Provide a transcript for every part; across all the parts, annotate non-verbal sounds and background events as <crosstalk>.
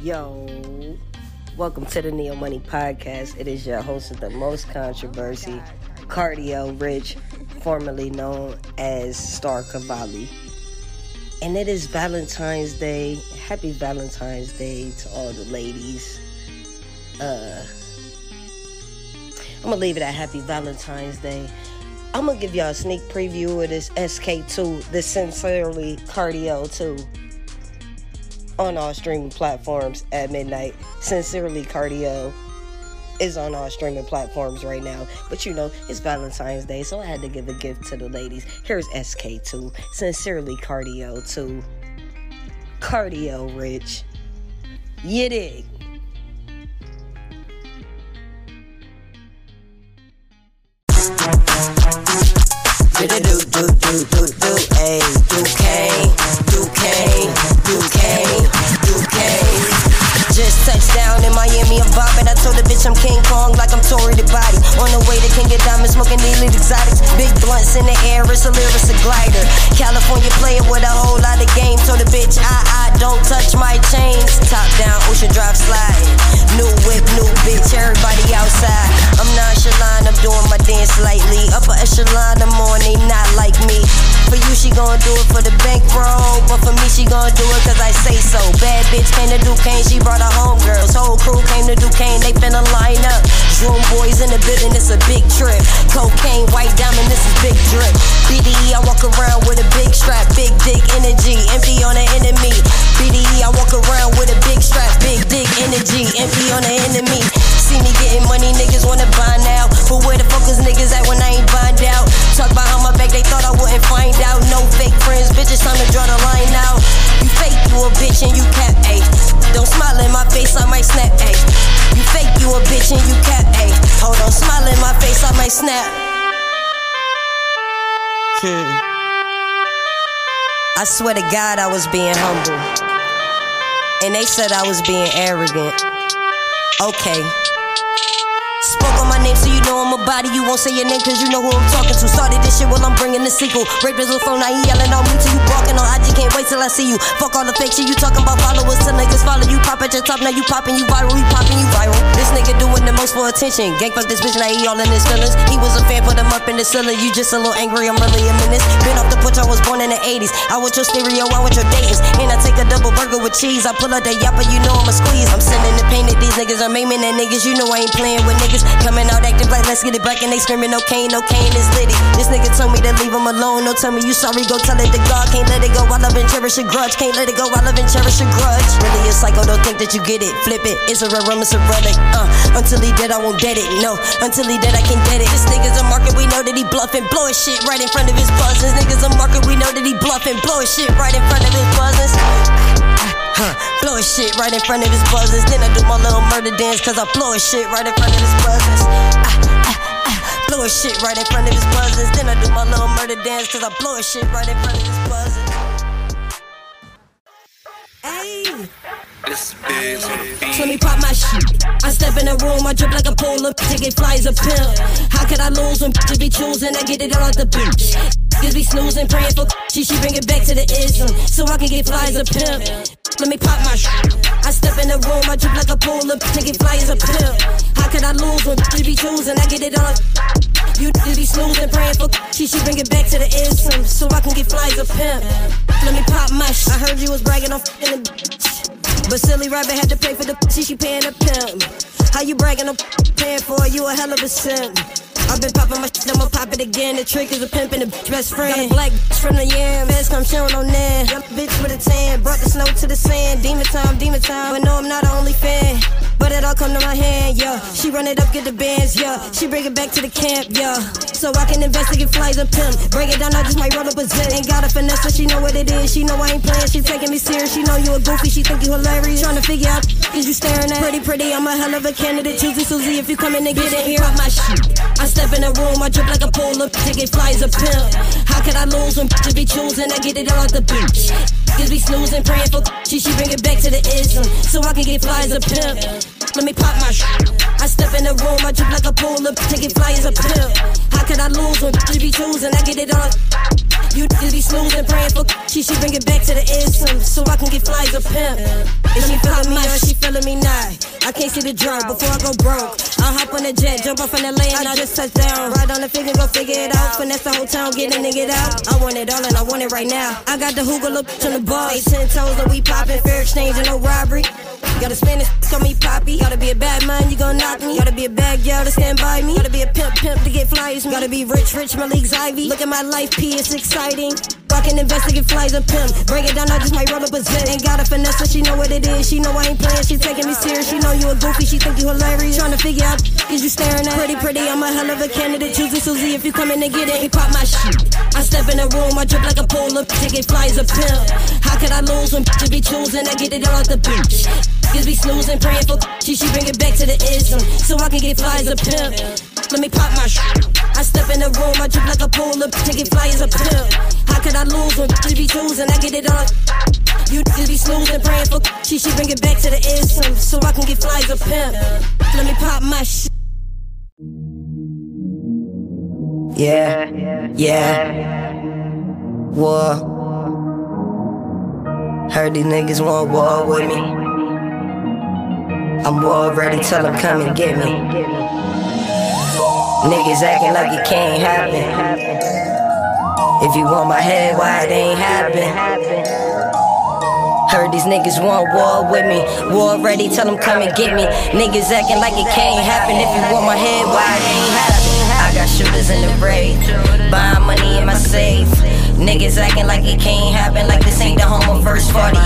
Yo, welcome to the Neo Money Podcast. It is your host of the most controversy, Kardiel Rich, formerly known as Star Cavalli. And it is Valentine's Day. Happy Valentine's Day to all the ladies. Uh, I'm gonna leave it at Happy Valentine's Day. I'm gonna give y'all a sneak preview of this SK2, the Sincerely Kardiel 2 on all streaming platforms at midnight. Sincerely Kardiel is on all streaming platforms right now. But you know, it's Valentine's Day, so I had to give a gift to the ladies. Here's SK2. Sincerely Kardiel 2. Kardiel Rich. You dig? Do do do do do do do a do K do K do K do K. Just touched down in Miami, I'm bobbing. I told the bitch I'm King Kong like I'm Tory the body. On the way to King of Diamonds, smoking elite exotics. Big blunts in the air, it's a lyrics a glider. California player with a whole lot of game. Told the bitch I I don't touch my chains. Top down, Ocean Drive sliding. New whip, new bitch, everybody outside. I'm nonchalant, I'm doing my dance lightly. Upper echelon, I'm on, they not like me. For you, she gon' do it for the bankroll. But for me, she gon' do it cause I say so. Bad bitch came to Duquesne, she brought her homegirls. Whole crew came to Duquesne, they finna line up. Room boys in the building, it's a big trip. Cocaine, white diamond, this is big drip. BDE, I walk around with a big strap, big dick energy, empty on the enemy. BDE, I walk around with a big strap, big dick energy, empty on the enemy. See me getting money, niggas wanna buy now. But where the fuck is niggas at when I ain't bind out? Talk behind my back, they thought I wouldn't find out. No fake friends, bitches, time to draw the line out. You fake, you a bitch and you cap, ayy. Don't smile in my face, I might snap, ayy. You fake, you a bitch and you cap, ayy. Hold on, smile in my face, I might snap. Hmm. I swear to God, I was being humble. And they said I was being arrogant. Okay. Spoke on my name so you know I'm a body. You won't say your name cause you know who I'm talking to. Started this shit while I'm bringing the sequel. Rapist with phone, now he yelling on me till you barking on I just Can't wait till I see you. Fuck all the fake shit you talking about followers till niggas follow you. Pop at your top, now you popping, you viral, we popping, you viral. This nigga doing the most for attention. Gang fuck this bitch, now he all in his feelings. He was a fan, put him up in the ceiling. You just a little angry, I'm really a menace. Been off the porch, I was born in the 80s. I want your stereo, I want your datings. And I take a double burger with cheese. I pull out the yapper, you know I'ma squeeze. I'm sending the pain that these niggas are maiming at niggas. You know I ain't playing with niggas. Coming out acting like let's get it back and they screaming no cane, no cane is litty. This nigga told me to leave him alone. No tell me you sorry, go tell it to God. Can't let it go, I love and cherish a grudge. Can't let it go, I love and cherish a grudge. Really a psycho, don't think that you get it. Flip it, it's a rum, it's a relic. Uh, until he dead, I won't dead it. No, until he dead, I can't dead it. This nigga's a market, we know that he bluffing. Blow his shit right in front of his buzzers. Niggas a market, we know that he bluffing. Blow his shit right in front of his buzzers. Huh, blow his shit right in front of his buzzers. Then I do my little murder dance, cause I blow his shit right in front of his buzzers. Ah, ah, ah, blow his shit right in front of his buzzers. Then I do my little murder dance, cause I blow his shit right in front of his buzzers. Bitch me pop my shit. I step in the room, I drip like a polar. Ticket flies a pimp. How could I lose when bitches be choosing? I get it all out the beach. Niggas be snoozing, praying for she, she bring it back to the ism. So I can get flies a pimp. Let me pop my shit. I step in the room, I drip like a polar. Ticket flies a pimp. How could I lose when bitches be choosing? I get it all. You niggas be snoozing, praying for she, she bring it back to the ism. So I can get flies a pimp. Let me pop my shit. I heard you was bragging on the but silly rabbit had to pay for the pussy, she paying a pimp. How you bragging, I'm paying for you a hell of a simp. I've been popping my shit, I'ma pop it again. The trick is a pimp and a bitch best friend. Got a black bitch from the yam, best come showing on there. Young bitch with a tan, brought the snow to the sand. Demon time, demon time, but no, I'm not the only fan. But it all come to my hand, yeah. She run it up, get the bands, yeah. She bring it back to the camp, yeah. So I can investigate flies and pimp. Break it down, I just might roll up a zip. Ain't got a finesse, so she know what it is. She know I ain't playing, she taking me serious. She know you a goofy, she think you hilarious. Trying to figure out is you staring at. Pretty, pretty, I'm a hell of a candidate. Choosy Susie, if you come in and get it here, my shit. I step in the room, I drip like a polar. Ticket flies a pimp. How could I lose when bitches be choosing? I get it all out the beach. Niggas be snoozing, praying for <laughs> she, she bring it back to the ism. So I can get flies a pimp. Let me pop my shit. I step in the room, I drip like a pool of taking flies a pill. How could I lose when bitches be choosing? I get it all. You niggas be snoozing, praying for <laughs> she she bring it back to the instant so I can get flies a pimp. Is she feeling me or she feeling me not? I can't see the drug before I go broke. I'll hop on the jet, jump off in the lane, I just touch down. Ride on the figure, go figure it out. Finesse the whole town, get a nigga out. I want it all and I want it right now. I got the hookah look on the bar. Eight, ten toes and we poppin', fair exchange and no robbery. Gotta spend this, call me poppy. Gotta be a bad man, you gon' knock me. Gotta be a bad girl to stand by me. Gotta be a pimp, pimp to get flyers. Gotta be rich, rich, my league's Ivy. Look at my life, P, it's exciting. Rockin' investigate flies a pimp. Break it down, I just might roll up a zip. Ain't got a finesse, so she know what it is. She know I ain't playing, she taking me serious. She know you a goofy, she think you hilarious. Trying to figure out is you staring at pretty, pretty. I'm a hell of a candidate. Choosing Susie if you come in and get it. He pop my shit. I step in the room, I drip like a polar. Ticket flies a pimp. How could I lose when bitches be choosing? I get it all out the beach. Niggas be snoozing, praying for she, she bring it back to the ism. So I can get flies a pimp. Let me pop my shit. I step in the room, I drip like a polar. Ticket flies a pimp. How could I lose when bitches be choosing? I get it all. You niggas be snoozing, praying for she, she bring it back to the ism. So I can get flies a pimp. Let me pop my shit. Yeah, yeah. War. Heard these niggas want war with me. I'm war ready, tell them come and get me. Niggas acting like it can't happen. If you want my head, why it ain't happen? Heard these niggas want war with me. War ready, tell them come and get me. Niggas acting like it can't happen. If you want my head, why it ain't happen? I got shooters in the raid, buying money in my safe. Niggas acting like it can't happen, like this ain't the home of first 48.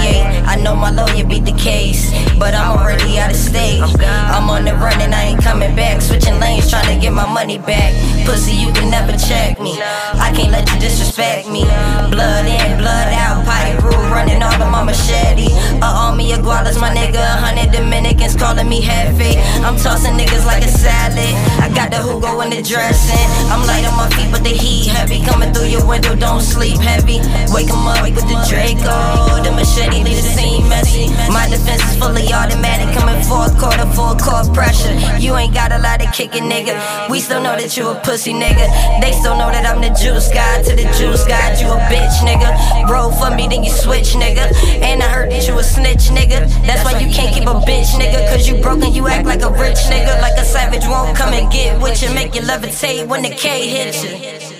I know my lawyer beat the case, but I'm already out of state. I'm on the run and I ain't coming back. Switching lanes, trying to get my money back. Pussy, you can never check me. I can't let you disrespect me. Blood in, blood out, potty rule, running all on my machete. A army of gualas, my nigga. A hundred Dominicans calling me heavy. I'm tossing niggas like a salad. I got the Hugo in the dressing. I'm light on my feet, but the heat heavy. Coming through your window, don't sleep heavy. Wake 'em up with the Draco. The machete leave the scene messy. My defense is fully automatic. Coming fourth quarter, full court pressure. You ain't got a lot of kicking, nigga. We still know that you a pussy, nigga. They still know that I'm the juice guy. To the juice guy, you a bitch, nigga. Roll for me, then you switch, nigga. And I heard that you a snitch, nigga. That's why you can't keep a bitch, nigga. Cause you broken, you act like a rich nigga. Like a savage won't come and get with you. Make you levitate when the K hits you.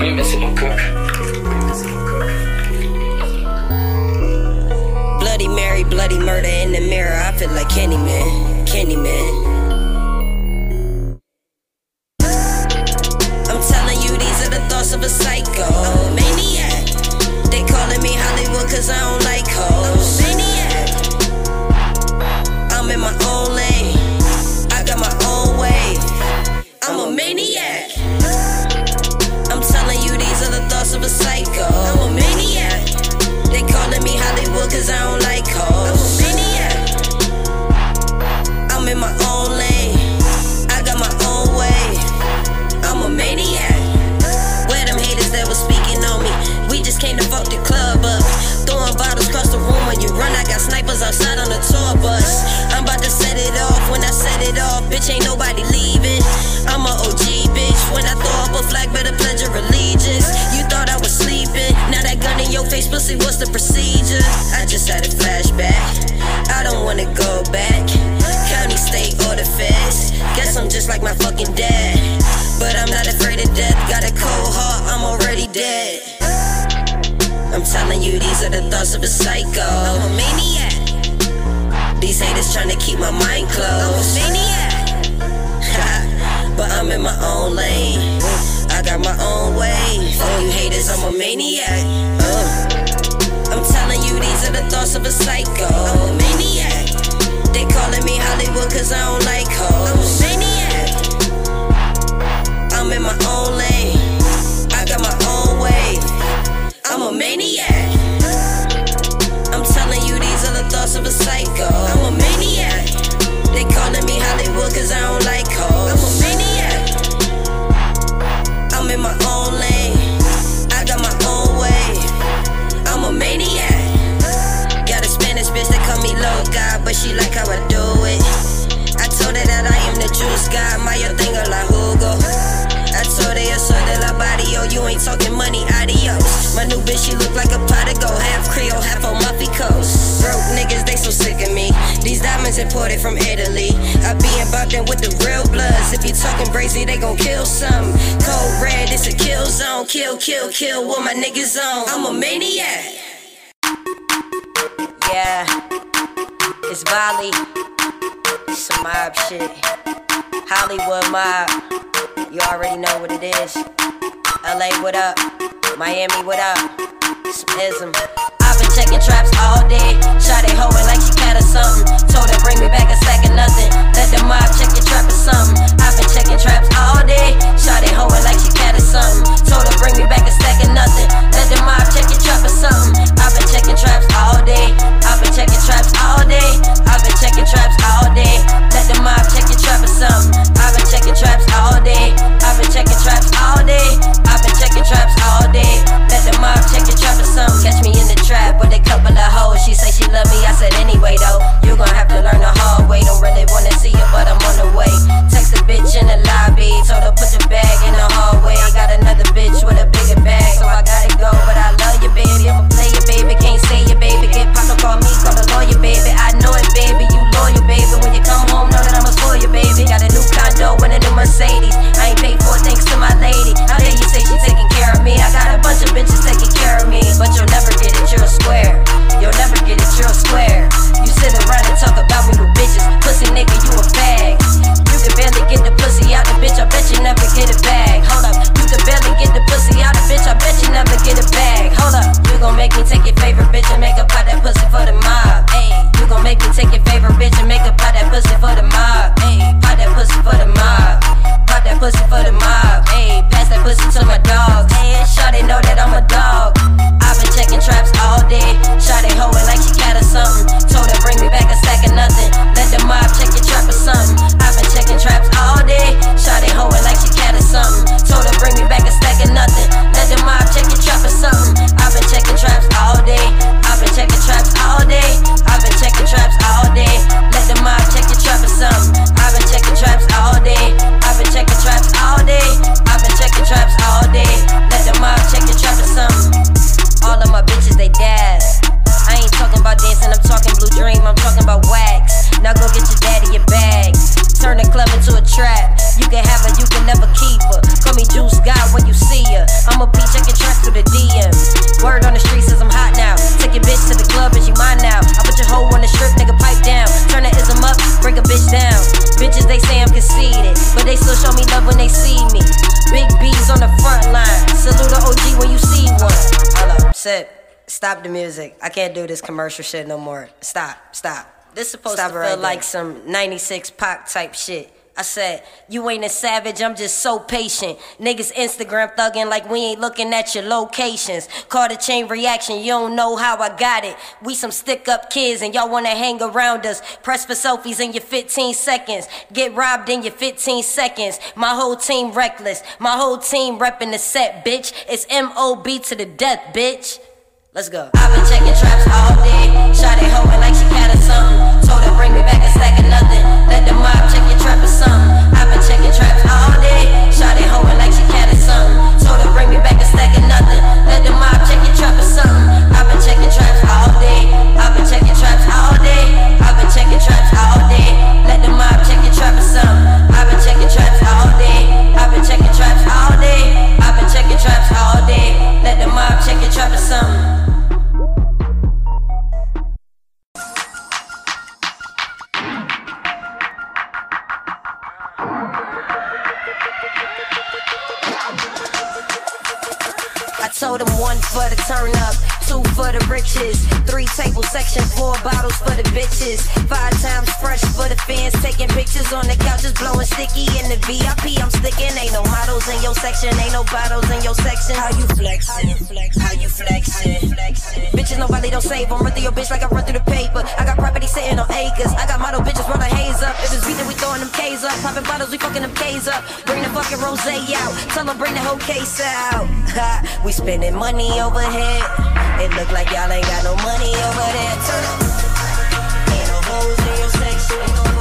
We missing a cook. Bloody Mary, bloody murder in the mirror. I feel like Candyman, Candyman. I'm telling you, these are the thoughts of a psycho. Maniac. They calling me Hollywood cause I don't like hoes. Maniac. I'm in my own lane. I got my own way. I'm a maniac. A psycho. I'm a maniac. They calling me Hollywood cause I don't like hoes. Had a flashback. I don't wanna go back. County, state, or the feds. Guess I'm just like my fucking dad. But I'm not afraid of death. Got a cold heart, I'm already dead. I'm telling you, these are the thoughts of a psycho. I'm a maniac. These haters trying to keep my mind closed. I'm a maniac. <laughs> but I'm in my own lane. I got my own way. Fuck you haters, I'm a maniac. Uh. You, these are the thoughts of a psycho. I'm a maniac. They calling me Hollywood cause I don't like hoes. I'm a maniac. I'm in my own lane. I got my own way. I'm a maniac. I'm telling you, these are the thoughts of a psycho. I'm a maniac. They calling me Hollywood cause I don't like hoes. I'm a maniac. I'm in my own me love God, but she like how I do it. I told her that I am the juice God, my yo thing la Hugo. I told her your soy de la body, yo, you ain't talking money, adios. My new bitch, she look like a pot of gold, half Creole, half on Muffy Coast. Broke niggas, they so sick of me. These diamonds imported from Italy. I be involved them with the real bloods. If you talking crazy, they gon' kill some. Cold red, it's a kill zone. Kill, kill, kill, what my niggas on. I'm a maniac. Yeah it's Volley. Some mob shit. Hollywood mob. You already know what it is. LA, what up? Miami, what up? Some ism. I've been checking traps all day. Shot it hoeing like she cat or something. Told her bring me back a sack of nothing. Let the mob check your trap or something. I've been checking traps all day. Shot it hoeing like she cat or something. Told her bring me back a stack of nothing. Let the mob check your trap or something. I've been checking traps all day. I've been checking traps all day. I've been checking traps all day. Let the mob check your trap or something. I've been checking traps all day. I've been checking traps all day. I've been checking traps all day. Let the mob check your trap or something. Catch me in the trap with a couple of hoes. She say she love me. I said anyway though. You gon' have to learn the hard way. Don't really wanna see you, but I'm on the way. Text a bitch in the lobby. Told her put the bag in the hallway. Got another bitch with a bigger bag, so I gotta go. But I love you, baby. I'm a player, baby. Can't say you, baby. Get pop, don't call me, call the lawyer, baby. I know it, baby. You loyal, baby. When you come home, know that I'ma spoil you, baby. Got a new condo and a new Mercedes. I ain't paid for it, thanks to my lady. How dare you say she taking care of me? I got a bunch of bitches taking care of me, but you'll never get it. You're a square. You'll never get it. You're a square. You sit around and talk about me with bitches. Pussy nigga, you a bag. You Stop the music. I can't do this commercial shit no more. Stop, stop. This supposed Stop to feel right like some 96 Pac type shit. I said, you ain't a savage, I'm just so patient. Niggas Instagram thugging like we ain't looking at your locations. Call the chain reaction, you don't know how I got it. We some stick up kids and y'all wanna hang around us. Press for selfies in your 15 seconds. Get robbed in your 15 seconds. My whole team reckless. My whole team repping the set, bitch. It's MOB to the death, bitch. Let's go. I've been checking traps all day. Shot it hoeing like she something. Told her bring me back a stack of nothing. Let the mob check your trap or something. I've been checking traps all day. Shot it hoeing like she something. Told her bring me back a stack of nothing. Let the mob check your trap or something. I've been checking traps all day. I've been checking traps all day. I've been checking traps all day. Let the mob check your trap or something. I've been checking traps all day. I've been checking traps all day. I've been checking traps all day. Let the mob check your trap or something. Told him one for the turn up, two for the riches, three table section, four bottles for the bitches, five times fresh for the fans, taking pictures on the couches, blowing sticky in the VIP. I'm sticking, ain't no models in your section, ain't no bottles in your section. How you flexing? How you flexing? Flexin'? Bitches, nobody don't save. I'm run through your bitch like I run through the paper. I got property sitting on acres. I got model bitches run a haze up. If it's beat, we throwing them K's up. Popping bottles, we fucking them K's up. Bring the fucking rose out. Tell them bring the whole case out. <laughs> We spending money overhead. It look like y'all ain't got no money over there. Turn up. Ain't no hoes in your section.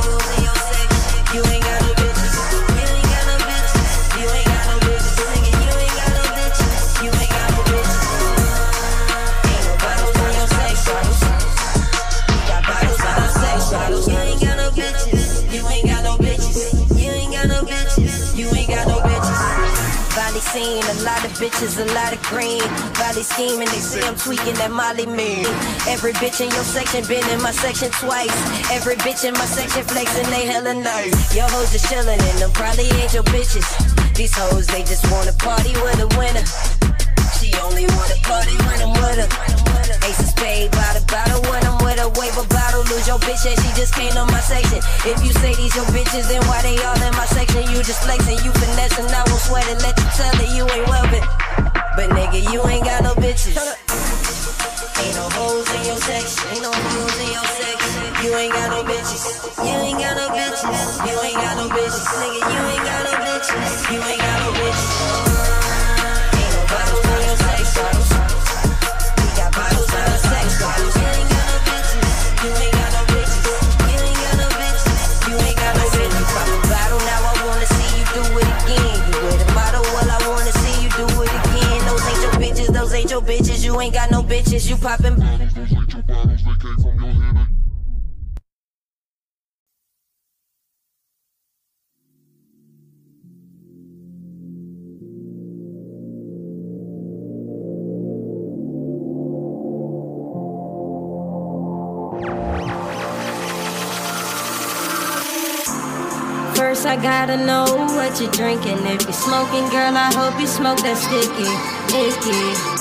Scene. A lot of bitches, a lot of green. Valley scheming, they say I'm tweaking that Molly mean. Every bitch in your section been in my section twice. Every bitch in my section flexing, they hella nice. Your hoes are chillin' and them probably ain't your bitches. These hoes, they just wanna party with a winner. She only wanna party when I'm with her. Ace of spade, bottle, bottle when I'm with her. Wave a bottle, lose your bitch and she just came on my section. If you say these your bitches, then why they all in my section? You just flexing, you finessing, I won't sweat it. Let you tell it, you ain't welding. But nigga, you ain't got no bitches. Ain't no hoes in your section. Ain't no hoes in your section. You ain't got no bitches. You ain't got no bitches. You ain't got no bitches. Nigga, you ain't got no bitches. You ain't got no bitches. You ain't got no bitches. You poppin'. First, I gotta know what you're drinking. If you're smoking, girl, I hope you smoke that sticky, icky.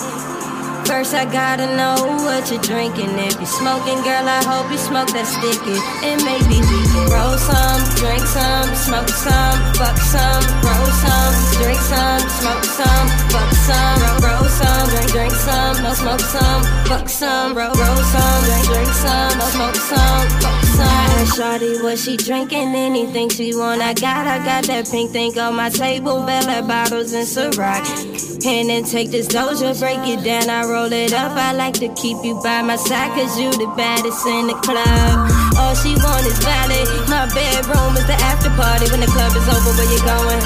First, I gotta know what you're drinking. If you're smoking, girl, I hope you smoke that sticky. It may be we can roll some, drink some, smoke some, fuck some, roll some, drink some, smoke some, fuck some, roll some, drink, drink some, no smoke some, fuck some, roll, roll some, drink, drink some, no smoke some, fuck some. I asked Shorty what she drinking, anything she want. I got, I got that pink thing on my table, Bella bottles and Ciroc. And take this doja, break it down, I roll it up. I like to keep you by my side, cause you the baddest in the club. All she want is ballet. My bedroom is the after party when the club is over. Where you going?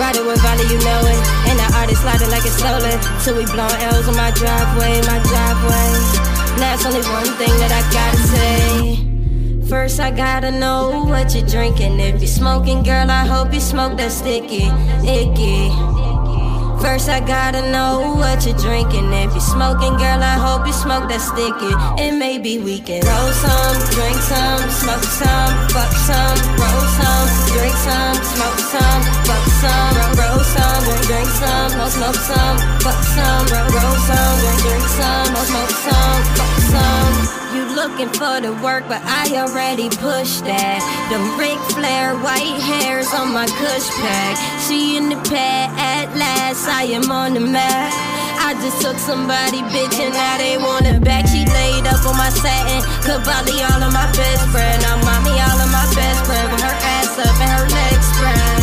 Riding with Valley, you know it. And the artist sliding like it's stolen. Till we blowing L's on my driveway, my driveway. Now it's only one thing that I gotta say. First, I gotta know what you're drinking. If you're smoking, girl, I hope you smoke that sticky, icky. First, I gotta know what you're drinking. If you're smoking, girl, I hope you smoke that sticky. And maybe we can roll some, drink some, smoke some, fuck some, roll some, drink some, smoke some, fuck some, roll some, drink, some, smoke some, fuck some, roll some, drink some, smoke some, fuck some. You looking for the work, but I already pushed that. The Ric Flair white hairs on my cush pack. She in the pad at last. I am on the map. I just took somebody bitch and now they want it back. She laid up on my satin, Cavalli all of my best friend. Now mommy all of my best friend with her ass up and her legs spread.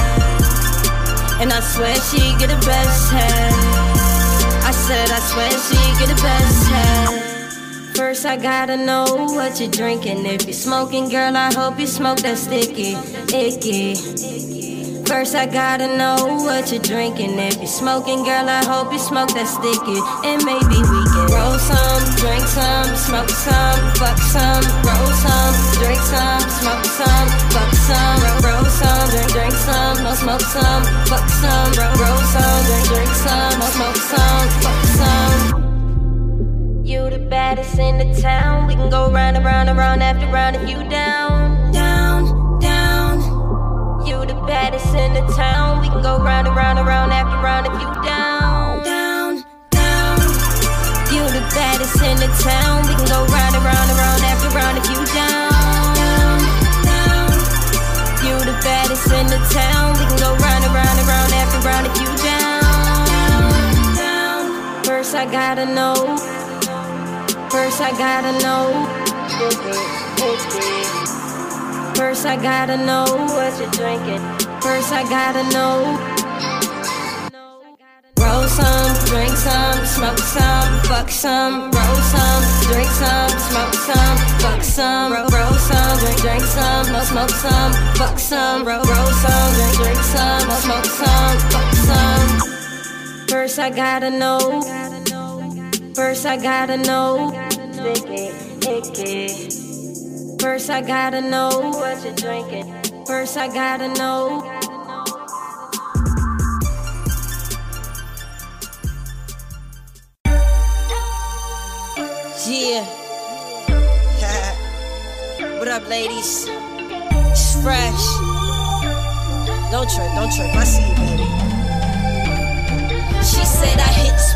And I swear she get the best head. I said I swear she get the best head. First, I gotta know what you're drinking. If you're smoking, girl, I hope you smoke that sticky, icky. First, I gotta know what you're drinking. If you're smoking, girl, I hope you smoke that sticky. And maybe we can roll some, drink some, smoke some, fuck some, roll some, drink some, smoke some, fuck some, roll some, drink, drink some, smoke some, fuck some, roll some, drink, drink some, smoke some, fuck some. You the baddest in the town. We can go round and round and round after round if you down. Down, down. You the baddest in the town. We can go round and round and round after round if you down. Down, down. You the baddest in the town. We can go round and round and round after round if you down. Down, down. You the baddest in the town. We can go round and round and round after round if you down. Down. First I gotta know. First I gotta know. First I gotta know what you're drinking. First I gotta know. Roll some, drink some, smoke some, fuck some, roll some, drink some, smoke some, fuck some, roll, some, drink, drink some, smoke some, fuck some, roll, some, drink, drink some, smoke some, fuck some. First I gotta know. First, I gotta know. Lick it, lick it. First, I gotta know what you're drinking. First, I gotta know. Yeah. <laughs> what up, ladies? It's fresh. Don't trip, don't trip. I see you, baby. She said I hit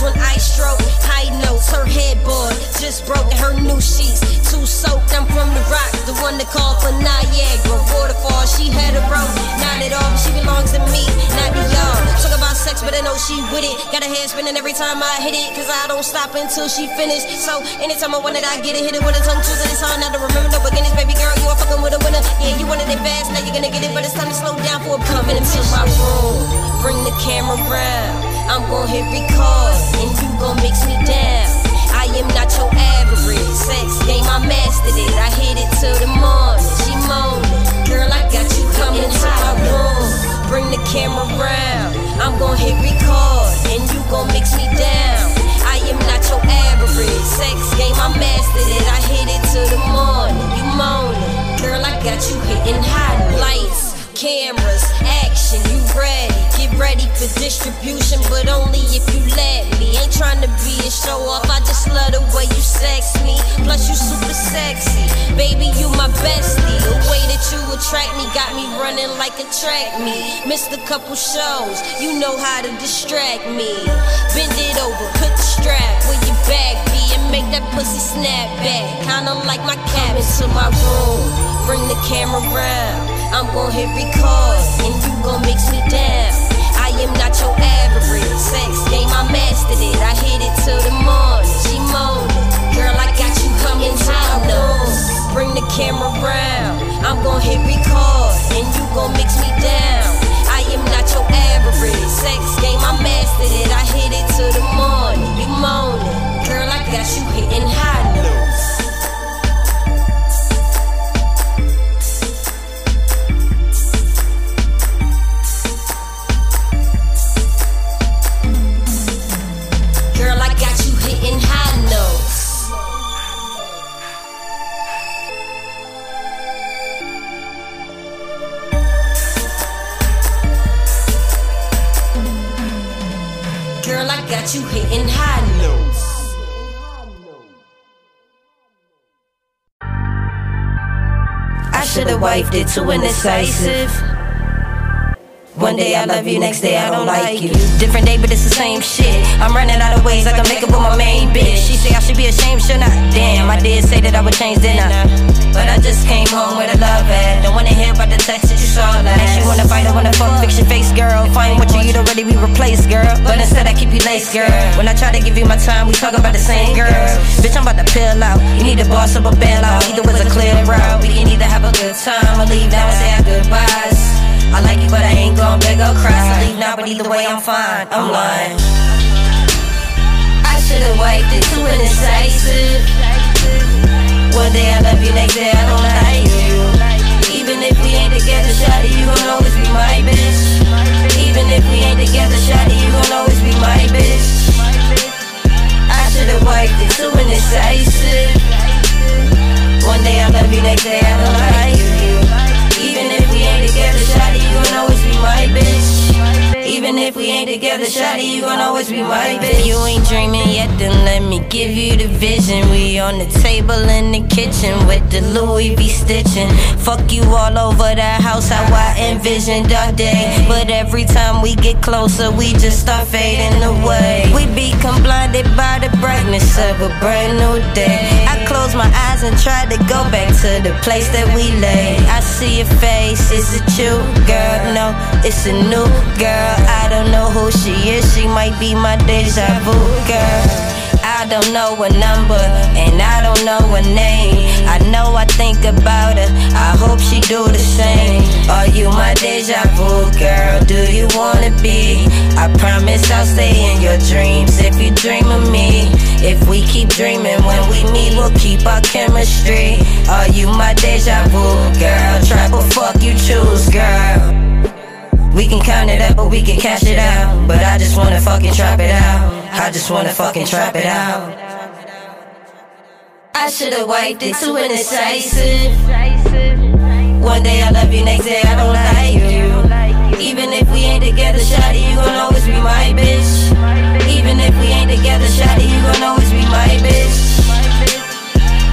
the. Cause when I stroke, high notes, her headboard just broke and her new sheets too soaked. I'm from the rock, the one that called for Niagara waterfall. She had a rope, not at all, but she belongs to me, not to y'all. Talk about sex, but I know she with it. Got her head spinning every time I hit it, cause I don't stop until she finished. So anytime I want it, I get it, hit it with a tongue twister. It's hard not to remember no beginnings, baby girl. You are fucking with a winner. Yeah, you wanted it fast, now you're gonna get it, but it's time to slow down for a come into my room. Bring the camera round. I'm gonna hit record, and you gon' mix me down. I am not your average sex game. I mastered it. I hit it till the morning. She moaning, girl, I got you coming to my room. Bring the camera round. I'm gonna hit record, and you gon' mix me down. I am not your average sex game. I mastered it. I hit it till the morning. You moaning, girl, I got you hitting high lights, cameras, action. You ready? Get ready for distribution, but only if you let me. Ain't trying to be a show off. I just love the way you sex me. Plus you super sexy, baby. You my bestie. The way that you attract me got me running like a track meet. Missed a couple shows. You know how to distract me. Bend it over, put the strap where your back be, and make that pussy snap back. Kinda like my cabin to my room. Bring the camera round. I'm gon' hit record, and you gon' mix me down. I am not your average sex game. I mastered it. I hit it till the morning. She moaning, girl, I got you coming high nose. Bring the camera round. I'm gon' hit record, and you gon' mix me down. I am not your average sex game. I mastered it. I hit it till the morning. You moaning, girl, I got you hitting high got you hitting high notes. I should've wiped it too indecisive. One day I love you, next day I don't like you. Different day, but it's the same shit. I'm running out of ways I can make up with my main bitch. She say I should be ashamed, should I? Damn, I did say that I would change, didn't I? But I just came home with a love at. Don't wanna hear about the text that you saw last. And she wanna fight, I wanna fuck, fix your face, girl. If I ain't what you you'd already be replaced, girl. But instead I keep you laced, girl. When I try to give you my time, we talk about the same girls. Bitch, I'm about to pill out. You need a boss up a bail out. Either was a clear route. We can either have a good time or leave now and say our goodbyes. I like you, but I ain't gon' beg or cry. So leave now, but either way, I'm fine. I'm lying. I should've wiped it too indecisive. One day I love you, next day I don't like you. Even if we ain't together, shawty, you gon' always be my bitch. Even if we ain't together, shawty, you gon' always be my bitch. I should've wiped it too indecisive. One day I love you, next day I don't like you. Shawty, you Even if we ain't together, shawty, you gon' always be my bitch. If you ain't dreaming yet, then let me give you the vision. We on the table in the kitchen with the Louis V stitching. Fuck you all over the house, how I envisioned our day. But every time we get closer, we just start fading away. We become blinded by the brightness of a brand new day. I close my eyes and try to go back to the place that we lay. I see your face, is it you, girl? No, it's a new girl. I don't know who she is, she might be my deja vu girl. I don't know her number, and I don't know her name. I know I think about her, I hope she do the same. Are you my deja vu girl? Do you wanna be? I promise I'll stay in your dreams if you dream of me. If we keep dreaming when we meet, we'll keep our chemistry. Are you my deja vu girl? Try fuck you choose, girl. We can count it up, but we can cash it out. But I just wanna fucking trap it out. I just wanna fucking trap it out. I should've wiped it too indecisive. One day I love you, next day I don't like you. Even if we ain't together, shawty, you gon' always be my bitch. Even if we ain't together, shawty, you gon' always be my bitch.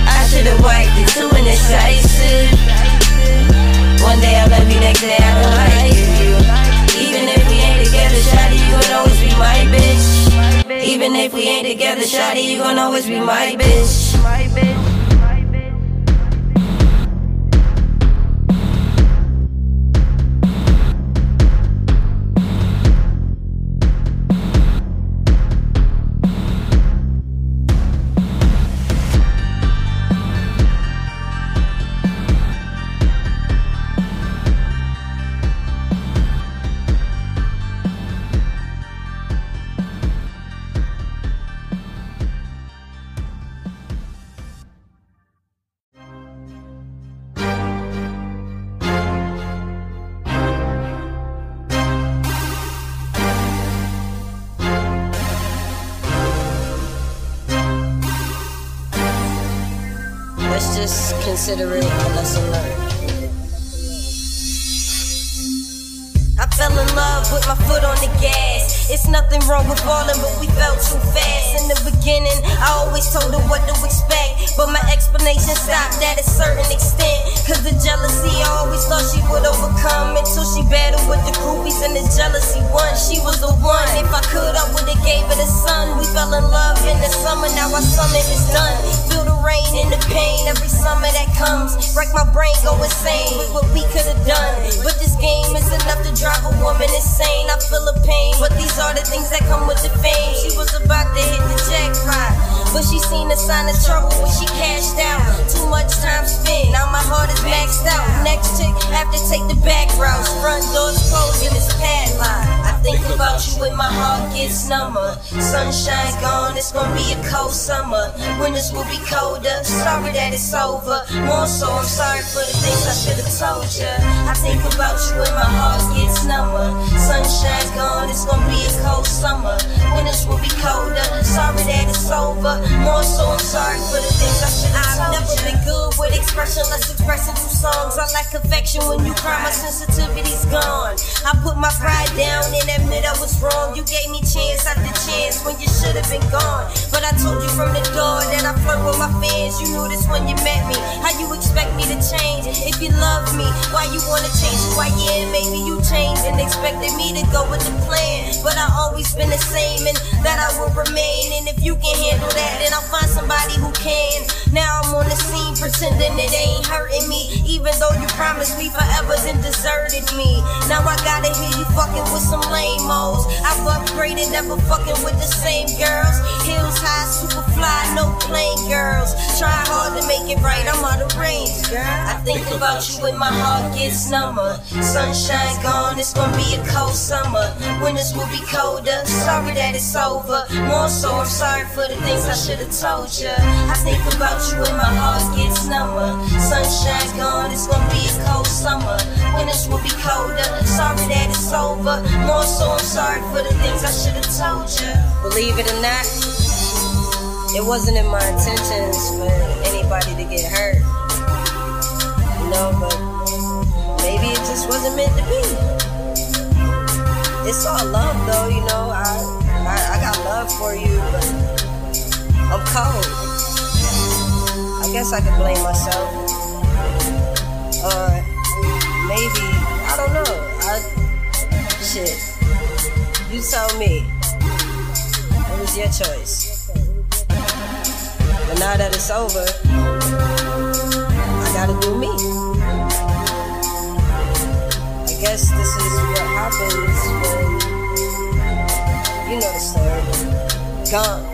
I should've wiped it too indecisive. One day I love you, next day I don't like you together, shawty, you gon' always be my bitch. Even if we ain't together, shawty, you gon' always be my bitch. My bitch. She with the groupies and the jealousy won. She was the one. If I could, I would've gave her the sun. We fell in love in the summer, now our summer is done. Feel the rain and the pain every summer that comes. Break my brain, go insane with what we could've done. But this game is enough to drive a woman insane. I feel the pain, but these are the things that come with the fame. She was about to hit the jackpot. But she seen a sign of trouble when she cashed out. Too much time spent, now my heart is maxed out. Next chick have to take the back route. Front doors closed and it's padlocked. I think about you when my heart gets number. Sunshine gone, it's gonna be a cold summer. Winters will be colder. Sorry that it's over. More so, I'm sorry for the things I should've told ya. I think about you when my heart gets number. Sunshine's gone, it's gonna be a cold summer. Winters will be colder. Sorry that it's over. More so, I'm sorry for the things I should've told I've never been good with expressionless expressing through songs. I lack affection when you cry, my sensitivity's gone. I put my pride down and admit I was wrong. You gave me chance after chance when you should have been gone. But I told you from the door that I flirt with my fans. You knew this when you met me. How you expect me to change if you love me? Why you wanna change why yeah, maybe you changed and expected me to go with the plan. But I always been the same and that I will remain. And if you can handle that, then I'll find somebody who can. Now I'm on the scene pretending it ain't hurting me. Even though you promised me forever, then deserted me. Now I gotta hear you fucking with some lame hoes. I've upgraded, never fucking with the same girls. Hills high, super fly, no plain girls. Try hard to make it right, I'm out of range. I think about you when my heart gets number. Sunshine gone, it's gonna be a cold summer. Winters will be colder. Sorry that it's over. More so, I'm sorry for the things I should've told ya. I think about you when my heart gets number. Sunshine's gone, it's gonna be a cold summer. Winters will be colder. Sorry that it's over. More so, I'm sorry for the things I should've told ya. Believe it or not, it wasn't in my intentions for anybody to get hurt. You know, but maybe it just wasn't meant to be. It's all love, though. You know, I I, I got love for you, but I'm cold. I guess I could blame myself. Or maybe I don't know. I shit. You tell me. It was your choice. But now that it's over, I gotta do me. I guess this is what happens when you know the story. Gone.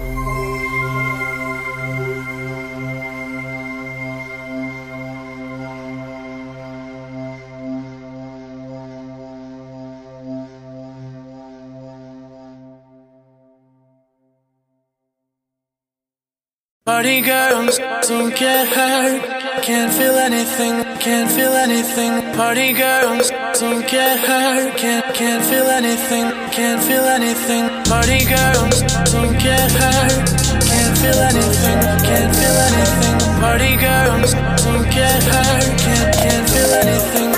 Party girls, don't get hurt. Can't feel anything, can't feel anything. Party girls, don't get hurt. Can't, can't feel anything, can't feel anything. Party girls, don't get hurt. Can't feel anything, can't feel anything. Party girls, don't get hurt. Can't, can't feel anything, can't feel anything.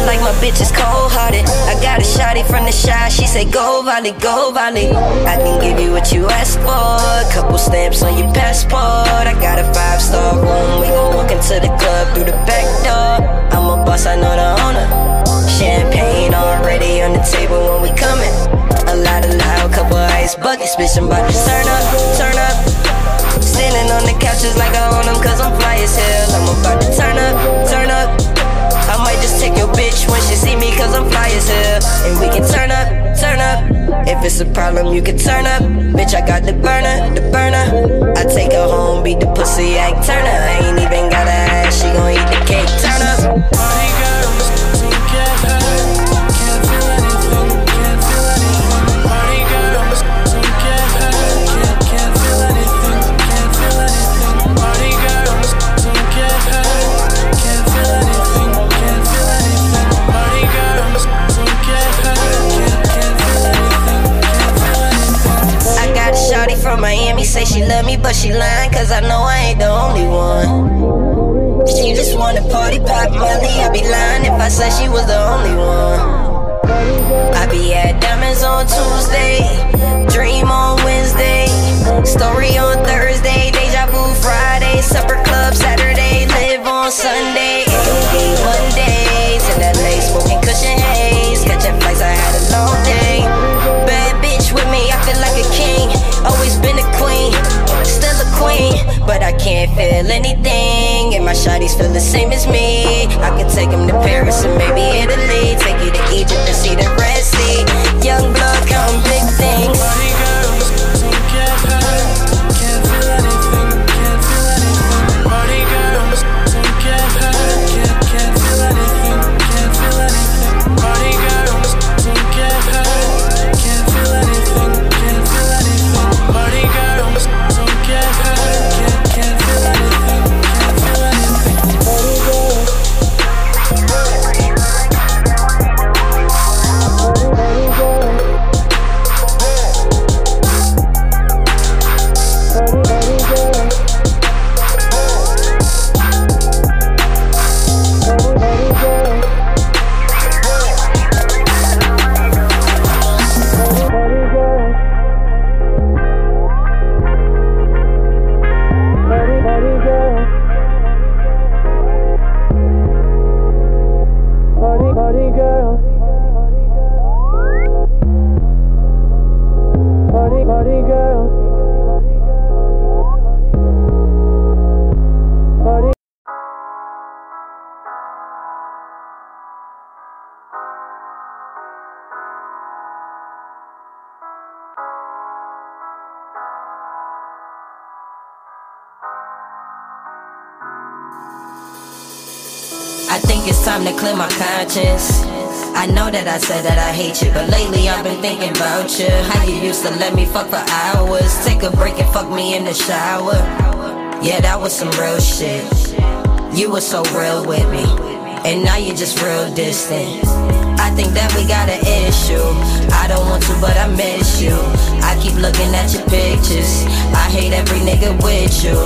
I like my bitches cold hearted. I got a shotty from the shy. She say, Go, Valley, go, Valley. I can give you what you ask for. A Couple stamps on your passport. I got a five star room. We gon' walk into the club through the back door. I'm a boss, I know the owner. Champagne already on the table when we coming. A lot of loud, couple ice buckets, bitch, I'm about to turn up, turn up. Standing on the couches like I own them, cause I'm fly as hell. I'm about to turn up, turn up. Take your bitch when she see me, cause I'm fly as hell. And we can turn up, turn up. If it's a problem, you can turn up. Bitch, I got the burner, the burner. I take her home, beat the pussy, act turner. I ain't even gotta ask, she gon' eat the cake, turn up. She love me, but she lying, cause I know I ain't the only one. She just wanna party, pop Molly. I'd be lying if I said she was the only one. I be at Diamonds on Tuesday, Dream on Wednesday, Story on Thursday, Deja Vu Friday, Supper feel anything. And my shawty's feel the same as me. I could take him to Paris and maybe Italy. Take you to Egypt and see the Red Sea. Time to clear my conscience. I know that I said that I hate you, but lately I've been thinking about you. How you used to let me fuck for hours, take a break and fuck me in the shower. Yeah, that was some real shit. You were so real with me, and now you're just real distant. I think that we got an issue. I don't want to, but I miss you. I keep looking at your pictures. I hate every nigga with you.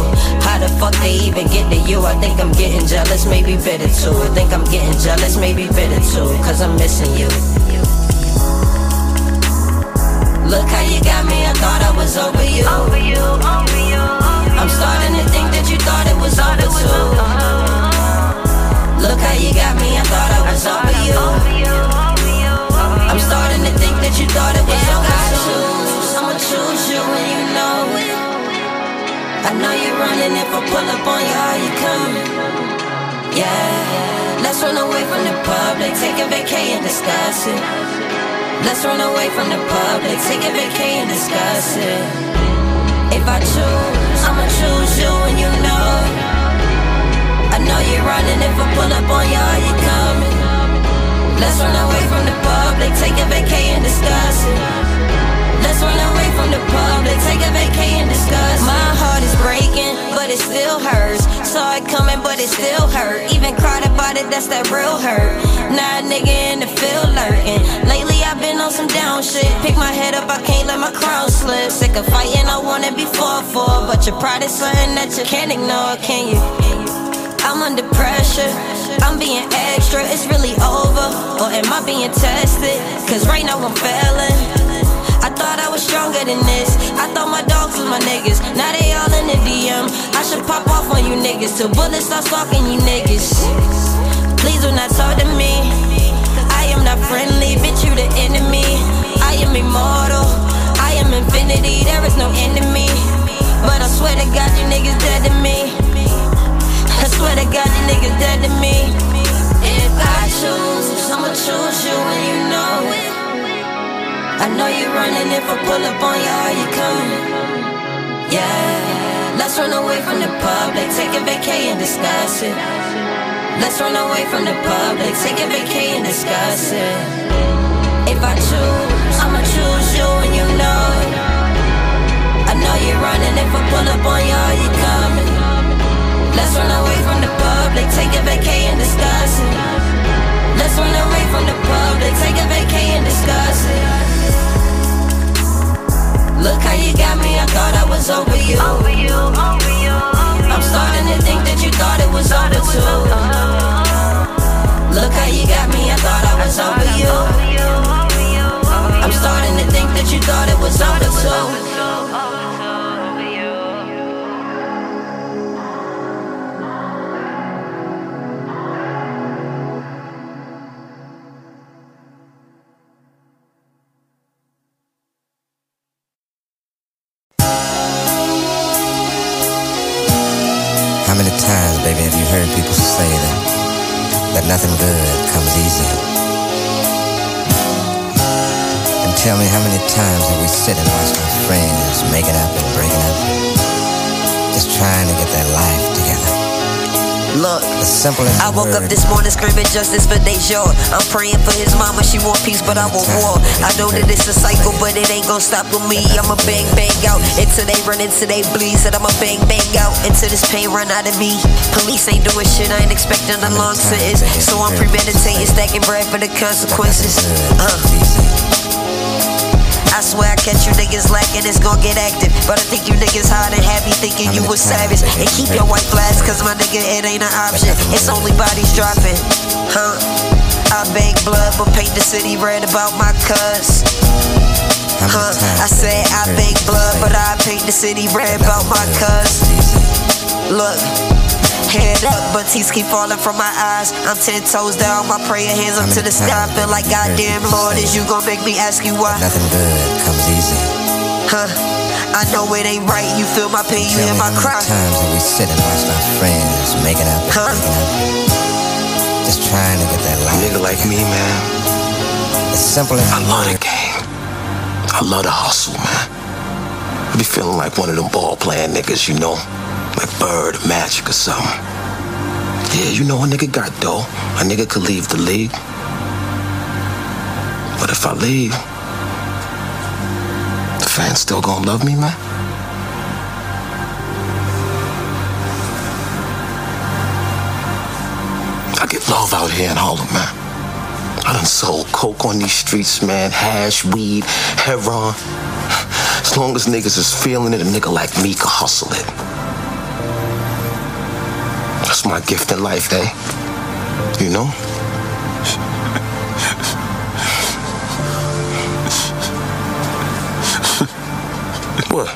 How the fuck they even get to you? I think I'm getting jealous, maybe bitter too. I think I'm getting jealous, maybe bitter too. Cause I'm missing you. Look how you got me, I thought I was over you. Over you, over you. I'm starting to think that you thought it was over too. Look how you got me, I thought I was over you. I'm starting to think that you thought it was yeah, okay. I choose, I'ma choose you when you know it. I know you're running if I pull up on you, are you coming? Yeah, let's run away from the public, take a vacay and discuss it. Let's run away from the public, take a vacay and discuss it. If I choose, I'ma choose you and you know it. Know you're running if I pull up on you, are you coming? Let's run away from the public, take a vacay and discuss it. Let's run away from the public, take a vacay and discuss it. My heart is breaking, but it still hurts. Saw it coming, but it still hurt. Even cried about it, that's that real hurt. A nigga in the field lurking. Lately I've been on some down shit. Pick my head up, I can't let my crown slip. Sick of fighting, I wanna be fought for. But your pride is something that you can't ignore, can you? I'm under pressure. I'm being extra, it's really over. Or am I being tested? Cause right now I'm failing. I thought I was stronger than this. I thought my dogs was my niggas. Now they all in the DM. I should pop off on you niggas till bullets start stalking you niggas. Please do not talk to me. I am not friendly, bitch, you the enemy. I am immortal. I am infinity. There is no enemy. But I swear to God, you niggas dead to me. Swear to God, you niggas dead to me. If I choose, I'ma choose you and you know it. I know you're running if I pull up on you, are you coming? Yeah, let's run away from the public, take a vacay and discuss it. Let's run away from the public, take a vacay and discuss it. If I choose, I'ma choose you and you know it. I know you're running if I pull up on you, are you coming? Let's run away from the public, take a vacay and discuss it. Let's run away from the public, take a vacay and discuss it. Look how you got me, I thought I was over you. Over you, over you. I'm starting to think that you thought it was over too. Look how you got me, I thought I was over you. I'm starting to think that you thought it was over too. Times have we sit and watched our friends making up and breaking up, just trying to get their life together? Look, As simple as I woke up this morning screaming justice for Deja. I'm praying for his mama, she want peace, but I want war. I know that it's a cycle, but it ain't gonna stop with me. I'ma bang, bang out until they run, into they bleed. Said I'ma bang, bang out until this pain run out of me. Police ain't doing shit, I ain't expecting a long sentence. So I'm premeditating, stacking bread for the consequences. Uh. I swear I catch you niggas lacking, it's gon' get active. But I think you niggas hard and happy thinking you was savage. And keep your white flags, cause my nigga, it ain't an option. It's only bodies dropping, huh? I beg blood, but paint the city red about my cuz. Huh? I said I people blood, but I paint the city red about my cuz. Look, head up, but tears keep falling from my eyes. I'm ten toes down, my prayer hands up to the sky. Feel like goddamn Lord, is you gon' make me ask you why? Nothing good comes easy. Huh? I know it ain't right. You feel my pain, you hear my how cry. many times that we sit and watched our friends making up and Huh? breaking up, just trying to get their A life nigga like me, man, As simple as I love the game. I love the hustle, man. I be feeling like one of them ball playing niggas, you know? Like Bird Magic or something. Yeah, you know a nigga got dough. A nigga could leave the league. But if I leave, the fans still gonna love me, man? I get love out here in Harlem, man. I done sold coke on these streets, man. Hash, weed, heroin. As long as niggas is feeling it, a nigga like me can hustle it. That's my gift in life, eh? You know? what?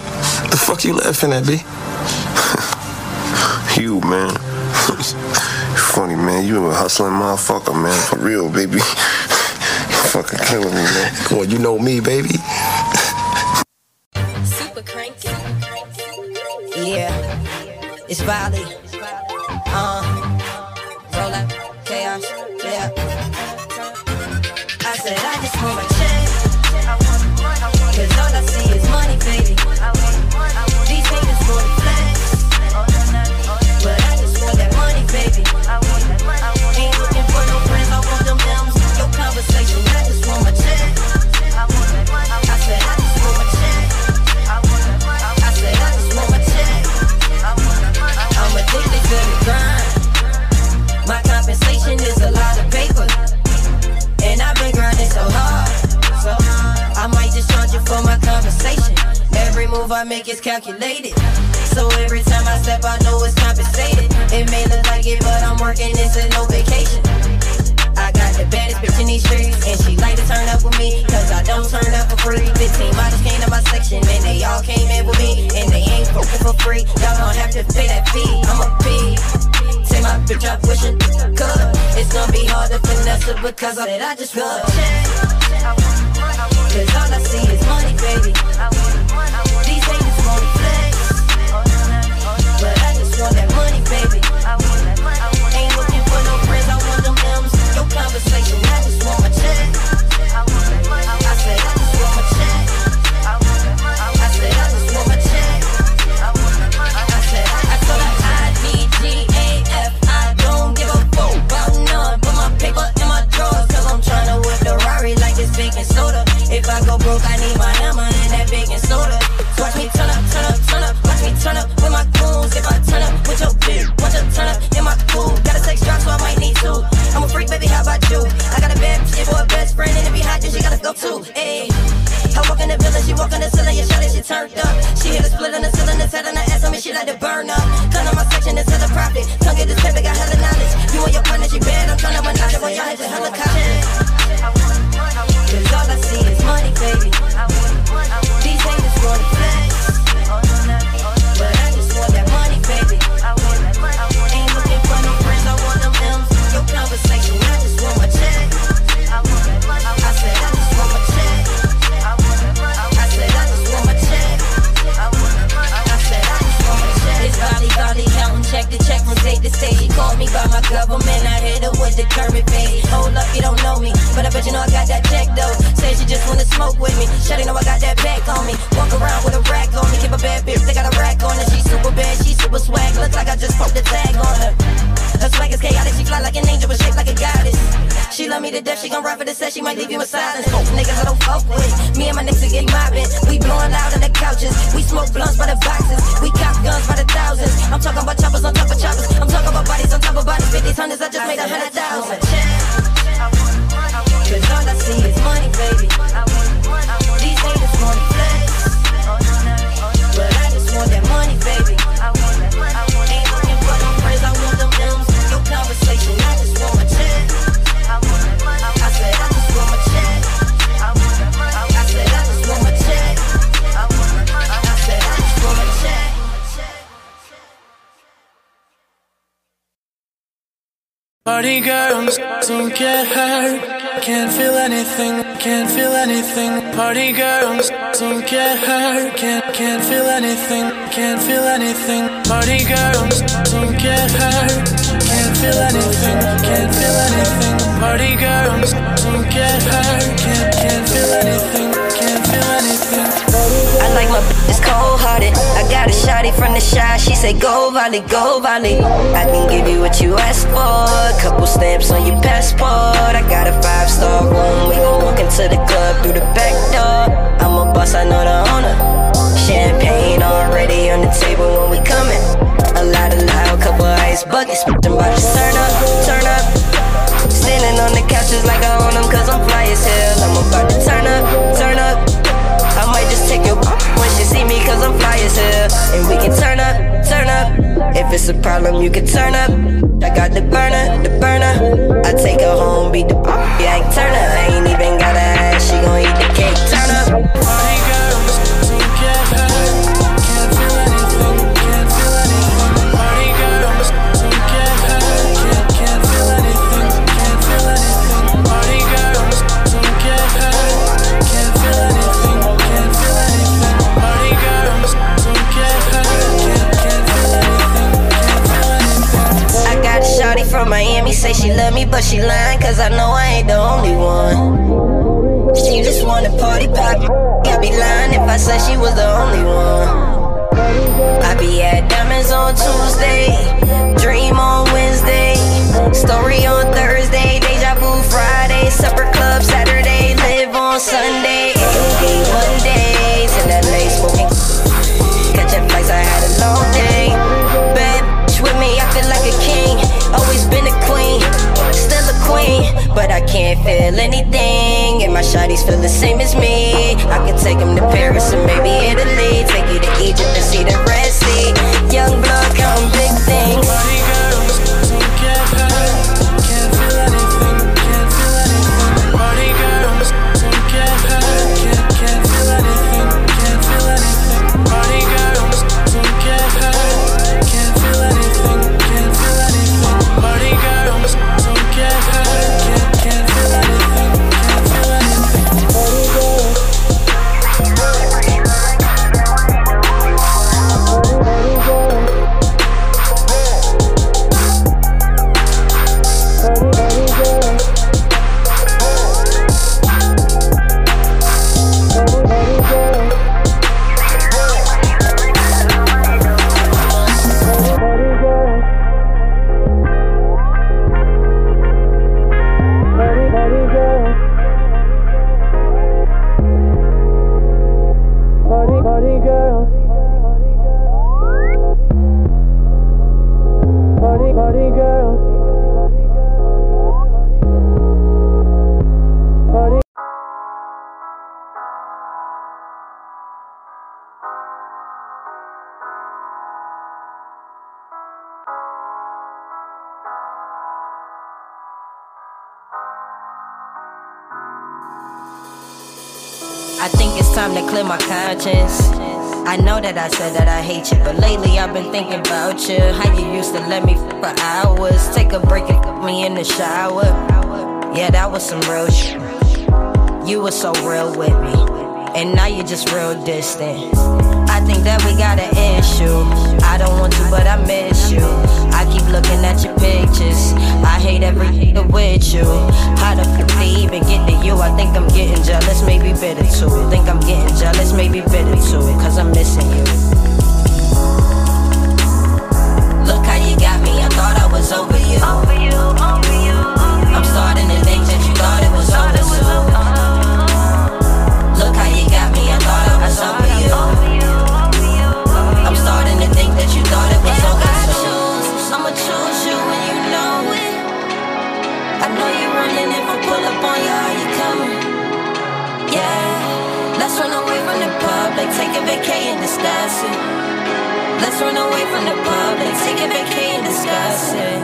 The fuck you laughing at, B? <laughs> You, man. Funny, man. You a hustling motherfucker, man. For real, baby. you fucking killing me, man. Well, you know me, baby. Super cranky. Yeah, it's Valley. Said I might just charge you for my conversation. Every move I make is calculated. So every time I step, I know it's compensated. It may look like it, but I'm working, it's a no vacation. I got the baddest bitch in these streets, and she like to turn up with me, cause I don't turn up for free. 15 models came to my section, and they all came in with me, and they ain't fucking for free. Y'all gon' have to pay that fee. I'm a pig. Take my bitch up, wishing could. It's gonna be hard to finesse hustle because I said I just check. Cause all I see is money, baby. I go broke, I need my hammer and that baking soda. Watch me turn up, turn up, turn up. Watch me turn up with my goons. If I turn up with your bitch, watch her turn up in my cool. Got a sex drive, so I might need two. I'm a freak, baby, how about you? I got a bad bitch for a best friend, and if he hot, then she gotta go too. Ayy. I walk in the building, she walk in the ceiling, yeah, shot it, she turned up. She hit a split in the ceiling, head on the ass on me, she like to burn up. Gun on my section, it's hella profit. Tongue get this paper, got hella knowledge. You and your partner, she bad, I'm tryna menage it, boy, y'all hit the helicopter. Set. She might leave you in silence. Niggas I don't fuck with. Me and my niggas get mobbing. We blowing loud on the couches. We smoke blunts by the boxes. We cop guns by the thousands. I'm talking about choppers on top of choppers. I'm talking about bodies on top of bodies. 50s, hundreds. I just made a hundred get hurt. Can't feel anything, can't feel anything. Party girls, don't get hurt. Can't, can't feel anything, can't feel anything. Party girls, don't get hurt. Can't feel anything, can't feel anything. Party girls, don't get hurt. Can't, can't feel anything, can't feel anything. From the shy. She say go volley, go volley. I can give you what you ask for. Couple stamps on your passport. I got a five star room. We gon' walk into the club through the back door. I'm a boss, I know the owner. Champagne already on the table when we coming. A lot of loud, couple ice buckets. I'm about to turn up, turn up. Standing on the couches like I own them cause I'm fly as hell. And we can turn up, turn up. If it's a problem, you can turn up. I got the burner, the burner. I take her home, beat the yeah, I turn up. I ain't even gotta ask, she gon' eat the cake. Miami, say she love me, but she lying, cause I know I ain't the only one. She just wanna party pop. I'd be lying if I said she was the only one. I be at Diamonds on Tuesday, Dream on Wednesday, Story on Thursday, Deja Vu Friday, Supper Club Saturday, LIV on Sunday, AOD Mondays, that late smoking. Catching flights, I had a long day. But I can't feel anything. And my shotties feel the same as me. I could take them to Paris and maybe Italy. Take you to Egypt I said that I hate you, but lately I've been thinking about you. How you used to let me f- for hours, take a break and put me in the shower. Yeah, that was some real shit. You were so real with me, and now you're just real distant. I think that we got an issue. I don't want to, but I miss you. I keep looking at your pictures. I hate everything with you. How the f they even get to you? I think I'm getting jealous, maybe bitter too. Think I'm getting jealous, maybe bitter too. Cause I'm missing you. Look how you got me, I thought I was over you. Over you, over you. Over too. I'ma choose you when you know it. I know you're running if I pull up on you, are you coming? Yeah, let's run away from the take a discuss it. Let's run away from the take a discuss it.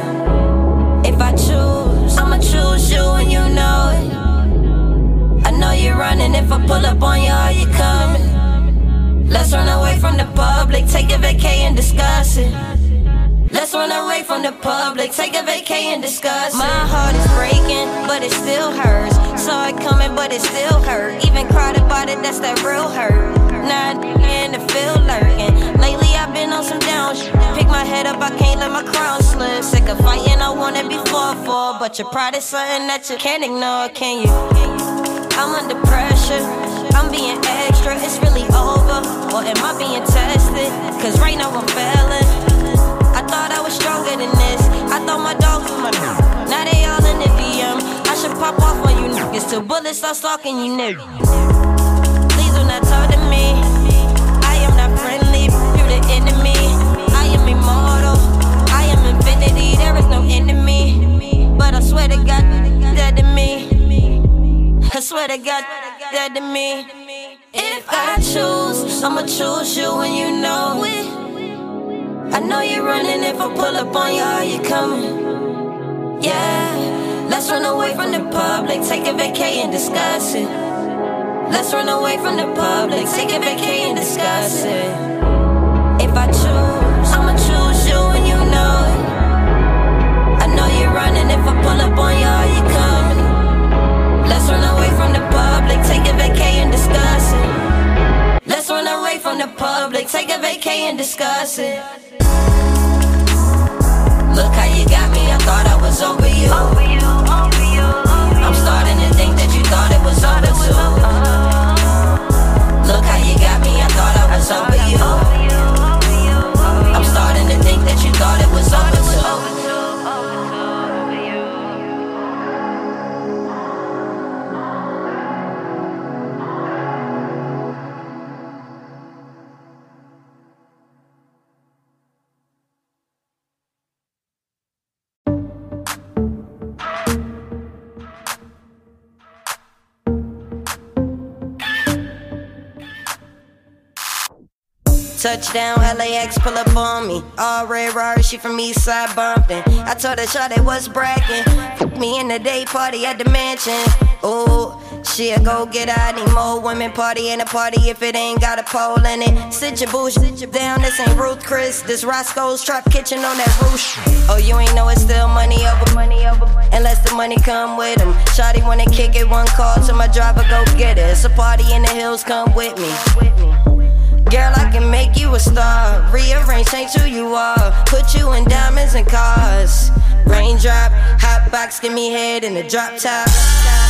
If I choose, I'ma choose you and you know it. I know you're running if I pull up on you, are you coming? Let's run away from the public, take a vacay and discuss it. Let's run away from the public, take a vacay and discuss it. My heart is breaking, but it still hurts. Saw it coming, but it still hurt. Even cried about it, that's that real hurt. Now in the field lurking. Lately I've been on some down. Pick my head up, I can't let my crown slip. Sick of fighting, I wanna be 4-4. But your pride is something that you can't ignore, can you? I'm under pressure. I'm being extra, it's really am I being tested? Cause right now I'm failing. I thought I was stronger than this. I thought my dogs was my Now they all in the DM. I should pop off on you niggas till bullets start stalking you niggas. Please do not talk to me. I am not friendly, you're the enemy. I am immortal. I am infinity, there is no enemy. But I swear to God, dead to me. I swear to God, dead to me. I choose, I'ma choose you when you know it. I know you're running if I pull up on you, are you coming? Yeah, let's run away from the public, take a vacay and discuss it. Let's run away from the public, take a vacay and discuss it. If I choose, I'ma choose you and you know it. I know you're running if I pull up on you, are you coming? Let's run away from the public, take a discuss Let's run away from the public, take a vacay and discuss it. Look how you got me, I thought I was over you. I'm starting to think that you thought it was over too. Look how you got me, I thought I was over you. I'm starting to think that you thought it was over Touchdown, LAX, pull up on me. All red Rari, she from East Side Bumpton. I told her, Shawty was bragging. Fuck me in the day party at the mansion. Ooh, she a go get I need more women party in a party if it ain't got a pole in it. Sit your your down. This ain't Ruth Chris. This Roscoe's Trap Kitchen on that roof. Oh, you ain't know it's still money over money over. Unless the money come with him. Shawty wanna kick it, one call to my driver, go get it. It's a party in the hills, come with me. Girl, I can make you a star. Rearrange, change who you are. Put you in diamonds and cars. Raindrop, hot box, give me head in the drop top.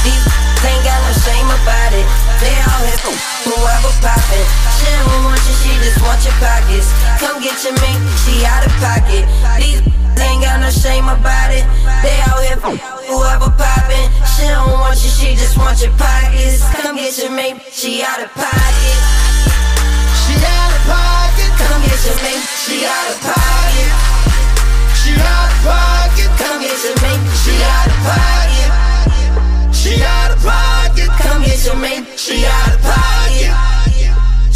These ain't got no shame about it. They all here for whoever poppin'. She don't want you, she just want your pockets. Come get your mink, she out of pocket. These ain't got no shame about it. They out here for whoever poppin'. She don't want you, she just want your pockets. Come get your mink, she out of pocket. Get your mink, she out pocket. She out pocket. Come get your mink, she out pocket. She out of pocket. Come get your mink, she out of pocket.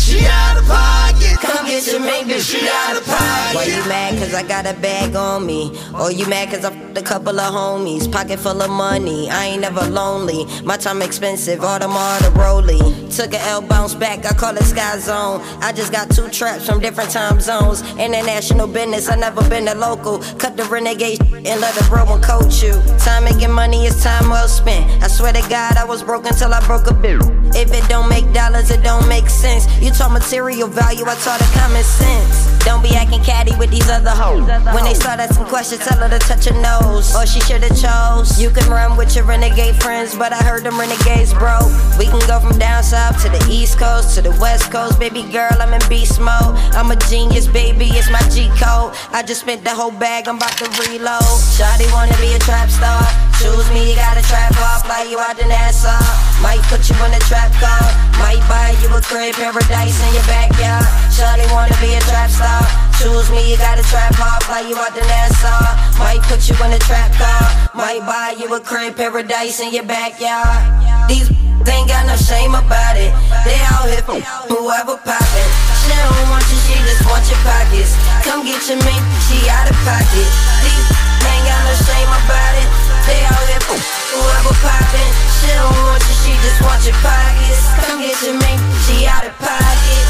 She out of pocket. Come get your mink, she out of pocket. Why you mad? Cause I got a bag on me. Or you mad cause I fucked a couple of homies. Pocket full of money, I ain't never lonely. My time expensive, Audemars the Rolly. Took a L bounce back, I call it Sky Zone. I just got two traps from different time zones. International business, I never been a local. Cut the renegade and let the bro one coach you. Time making money is time well spent. I swear to God, I was broke until I broke a bill. If it don't make dollars, it don't make sense. You taught material value, I taught it common sense. Don't be acting catty with these other hoes. When they start asking questions, tell her to touch her nose. Or she should've chose. You can run with your renegade friends, but I heard them renegades, bro. We can go from down south to the east coast to the west coast. Baby girl, I'm in beast mode. I'm a genius, baby, it's my G code. I just spent the whole bag, I'm about to reload. Shawty wanna be a trap star. Choose me, you got a trap car, fly you out to Nassau. Might put you in a trap car. Might buy you a crib, paradise in your backyard. Shawty wanna be a trap star. Choose me, you got a trap car, fly you out to Nassau. Might put you in a trap car. Might buy you a crib, paradise in your backyard. These ain't got no shame about it. They out here for whoever poppin'. She don't want you, she just want your pockets. Come get your mink, she out of pocket. These ain't got no shame about it. They out here whoever poppin'. She don't want you, she just want your pockets. Come get your mink, she out of pocket.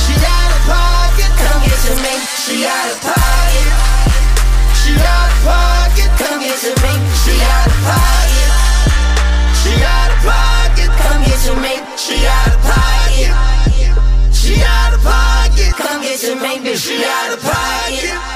She out of pocket. Come get your mink, she out of pocket. She out of pocket. Come get your mink, she out of pocket. She out of pocket. Come get your mink, She out of pocket. She out of pocket. Come get your mink, bitch, she out of pocket.